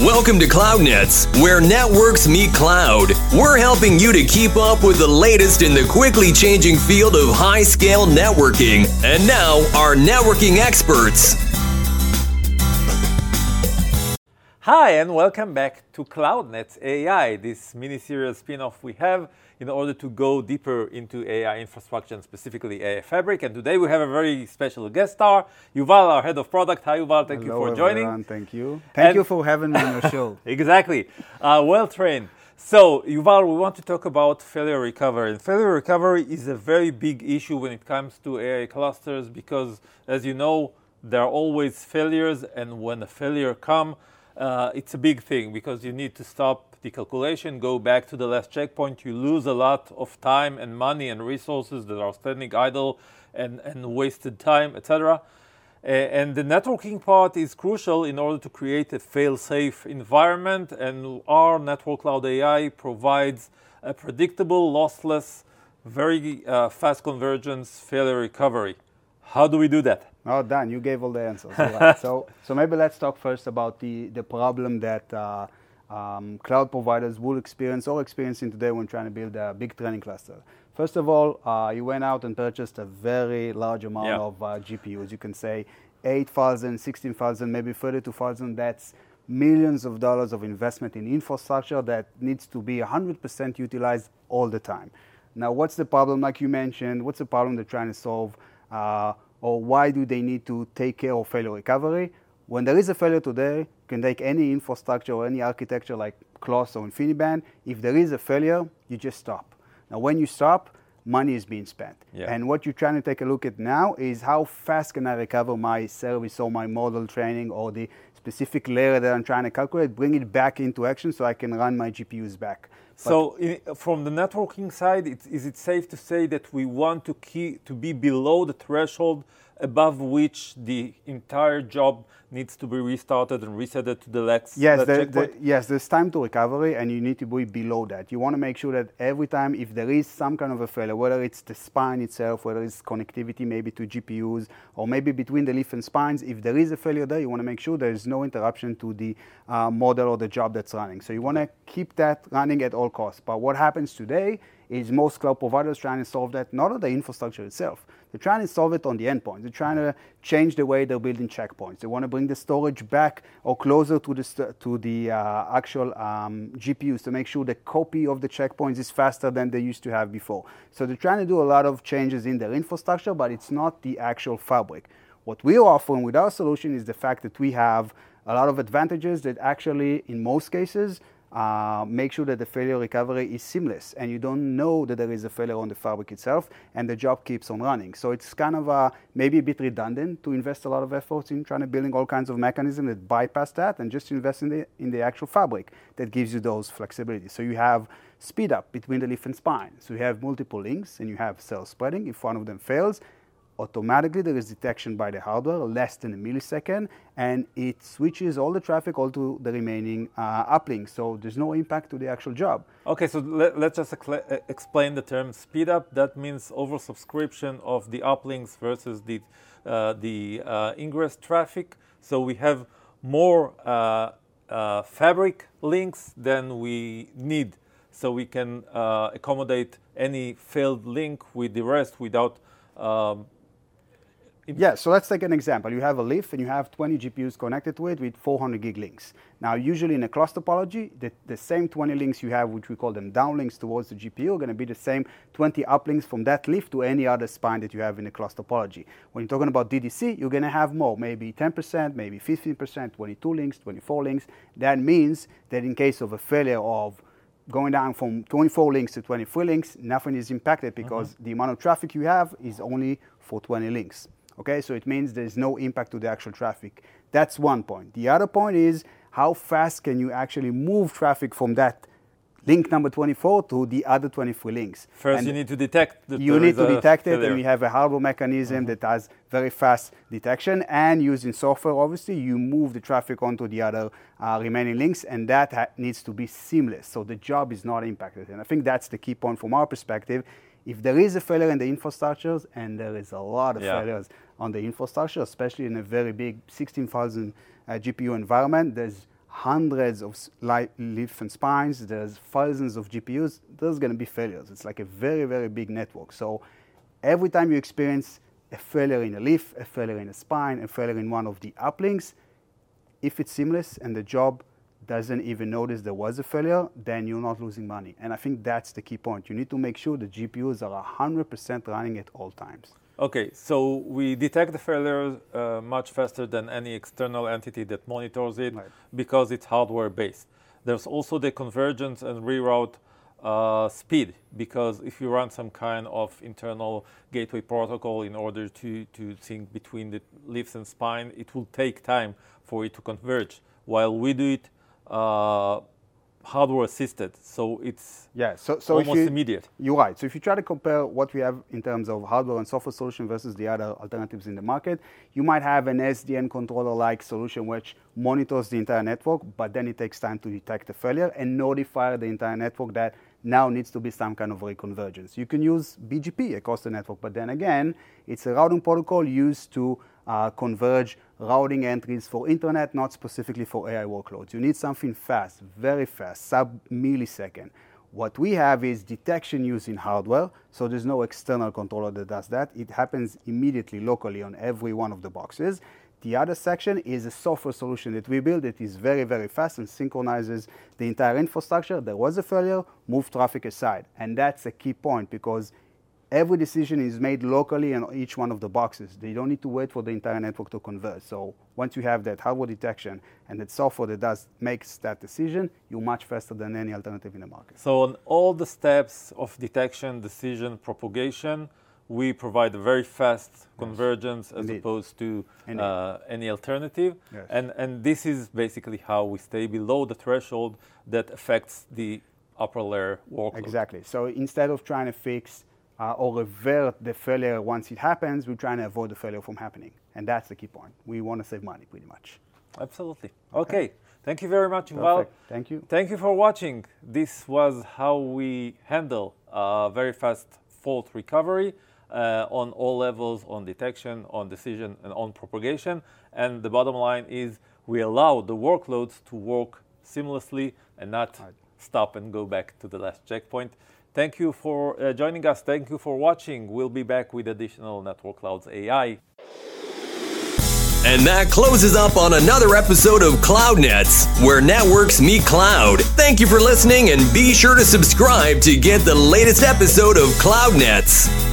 Welcome to CloudNets, where networks meet cloud. We're helping you to keep up with the latest in the quickly changing field of high scale networking. And now, our networking experts. Hi, and welcome back to CloudNets AI, this mini series spin off we have in order to go deeper into AI infrastructure and specifically AI Fabric. And today we have a very special guest star, Yuval, our head of product. Hi, Yuval. Thank Hello, you for joining. Everyone. Thank you. Thank And- you for having me on your show. exactly. Uh, well trained. So, Yuval, we want to talk about failure recovery. And failure recovery is a very big issue when it comes to AI clusters because, as you know, there are always failures, and when a failure comes, uh, it's a big thing because you need to stop the calculation, go back to the last checkpoint. You lose a lot of time and money and resources that are standing idle and, and wasted time, etc. Uh, and the networking part is crucial in order to create a fail-safe environment. And our Network Cloud AI provides a predictable, lossless, very uh, fast convergence failure recovery. How do we do that? Oh, Dan, you gave all the answers. All right. so, so maybe let's talk first about the, the problem that uh, um, cloud providers will experience or experiencing today when trying to build a big training cluster. First of all, uh, you went out and purchased a very large amount Yeah. of uh, GPUs. You can say 8,000, 16,000, maybe 32,000. That's millions of dollars of investment in infrastructure that needs to be 100% utilized all the time. Now, what's the problem, like you mentioned? What's the problem they're trying to solve? Uh, or why do they need to take care of failure recovery? When there is a failure today, you can take any infrastructure or any architecture like Clos or InfiniBand. If there is a failure, you just stop. Now, when you stop, money is being spent. Yeah. And what you're trying to take a look at now is how fast can I recover my service or my model training or the specific layer that I'm trying to calculate, bring it back into action so I can run my GPUs back. So, i from the networking side, it, is it safe to say that we want to key, to be below the threshold above which the entire job needs to be restarted and reset to the next Yes, the, the, yes, there's time to recovery, and you need to be below that. You want to make sure that every time, if there is some kind of a failure, whether it's the spine itself, whether it's connectivity maybe to GPUs, or maybe between the leaf and spines, if there is a failure there, you want to make sure there is no interruption to the uh, model or the job that's running. So you want to keep that running at all costs. But what happens today is most cloud providers trying to solve that not on the infrastructure itself. They're trying to solve it on the endpoint. They're trying to change the way they're building checkpoints. They want to bring the storage back or closer to the to the uh, actual um, GPUs to make sure the copy of the checkpoints is faster than they used to have before. So they're trying to do a lot of changes in their infrastructure, but it's not the actual fabric. What we're offering with our solution is the fact that we have a lot of advantages that actually, in most cases, uh, make sure that the failure recovery is seamless and you don't know that there is a failure on the fabric itself and the job keeps on running. So it's kind of uh, maybe a bit redundant to invest a lot of efforts in trying to building all kinds of mechanisms that bypass that and just invest in the, in the actual fabric that gives you those flexibilities. So you have speed up between the leaf and spine. So you have multiple links and you have cell spraying. If one of them fails, automatically there is detection by the hardware less than a millisecond and it switches all the traffic all to the remaining uh, uplinks so there's no impact to the actual job Okay, so let, let's just ecla- uh, explain the term speed up. That means oversubscription of the uplinks versus the, uh, the uh, ingress traffic. So we have more uh, uh, fabric links than we need. So we can accommodate any failed link with the rest without. Um, yeah so let's take an example. You have a leaf and you have 20 gpus connected to it with 400 gig links. Now usually in a cluster topology the, the same 20 links you have which we call them downlinks towards the gpu are going to be the same 20 uplinks from that leaf to any other spine that you have in a cluster topology. When you're talking about ddc you're going to have more maybe 10% maybe 15% 22 links 24 links. That means that in case of a failure of going down from 24 links to 23 links, nothing is impacted mm-hmm. because the amount of traffic you have is only for 20 links. Okay, so it means there's no impact to the actual traffic. That's one point. The other point is how fast can you actually move traffic from that link number 24 to the other 23 links. First, And you need to detect the you need to detect it, failure. and we have a hardware mechanism that has very fast detection. And using software, obviously, you move the traffic onto the other uh, remaining links, and that ha- needs to be seamless. So the job is not impacted. And I think that's the key point from our perspective. If there is a failure in the infrastructures, and there is a lot of Yeah. failures on the infrastructure, especially in a very big 16,000 uh, GPU environment, there's hundreds of leaf and spines, there's thousands of GPUs, there's going to be failures. It's like a very, very big network. So every time you experience a failure in a leaf, a failure in a spine, a failure in one of the uplinks, if it's seamless and the job doesn't even notice there was a failure, then you're not losing money. And I think that's the key point. You need to make sure the GPUs are 100% running at all times. Okay, so we detect the failure uh, much faster than any external entity that monitors it right. because it's hardware based. There's also the convergence and reroute uh, speed because if you run some kind of internal gateway protocol in order to, to sync between the leaves and spine, it will take time for it to converge. While we do it uh, hardware assisted, so it's yeah, so, so almost you, immediate. You're right. So if you try to compare what we have in terms of hardware and software solution versus the other alternatives in the market, you might have an SDN controller-like solution which monitors the entire network, but then it takes time to detect a failure and notify the entire network that now needs to be some kind of reconvergence. You can use BGP across the network, but then again, it's a routing protocol used to uh, converge routing entries for internet, not specifically for AI workloads. You need something fast, very fast, sub millisecond. What we have is detection using hardware, so there's no external controller that does that. It happens immediately locally on every one of the boxes. The other section is a software solution that we build that is very, very fast and synchronizes the entire infrastructure. There was a failure, move traffic aside. And that's a key point because every decision is made locally on each one of the boxes. They don't need to wait for the entire network to converge. So once you have that hardware detection and that software that does makes that decision, you're much faster than any alternative in the market. So on all the steps of detection, decision, propagation, we provide a very fast yes. convergence as Indeed. opposed to uh, any alternative. Yes. And, and this is basically how we stay below the threshold that affects the upper layer workload. Exactly. So instead of trying to fix uh, or revert the failure once it happens, we're trying to avoid the failure from happening. And that's the key point. We want to save money pretty much. Absolutely. Okay. okay. Thank you very much, Yuval. Thank you. Thank you for watching. This was how we handle uh, very fast fault recovery uh, on all levels, on detection, on decision, and on propagation. And the bottom line is we allow the workloads to work seamlessly and not right. stop and go back to the last checkpoint. Thank you for uh, joining us. Thank you for watching. We'll be back with additional Network Clouds AI. And that closes up on another episode of CloudNets, where networks meet cloud. Thank you for listening and be sure to subscribe to get the latest episode of CloudNets.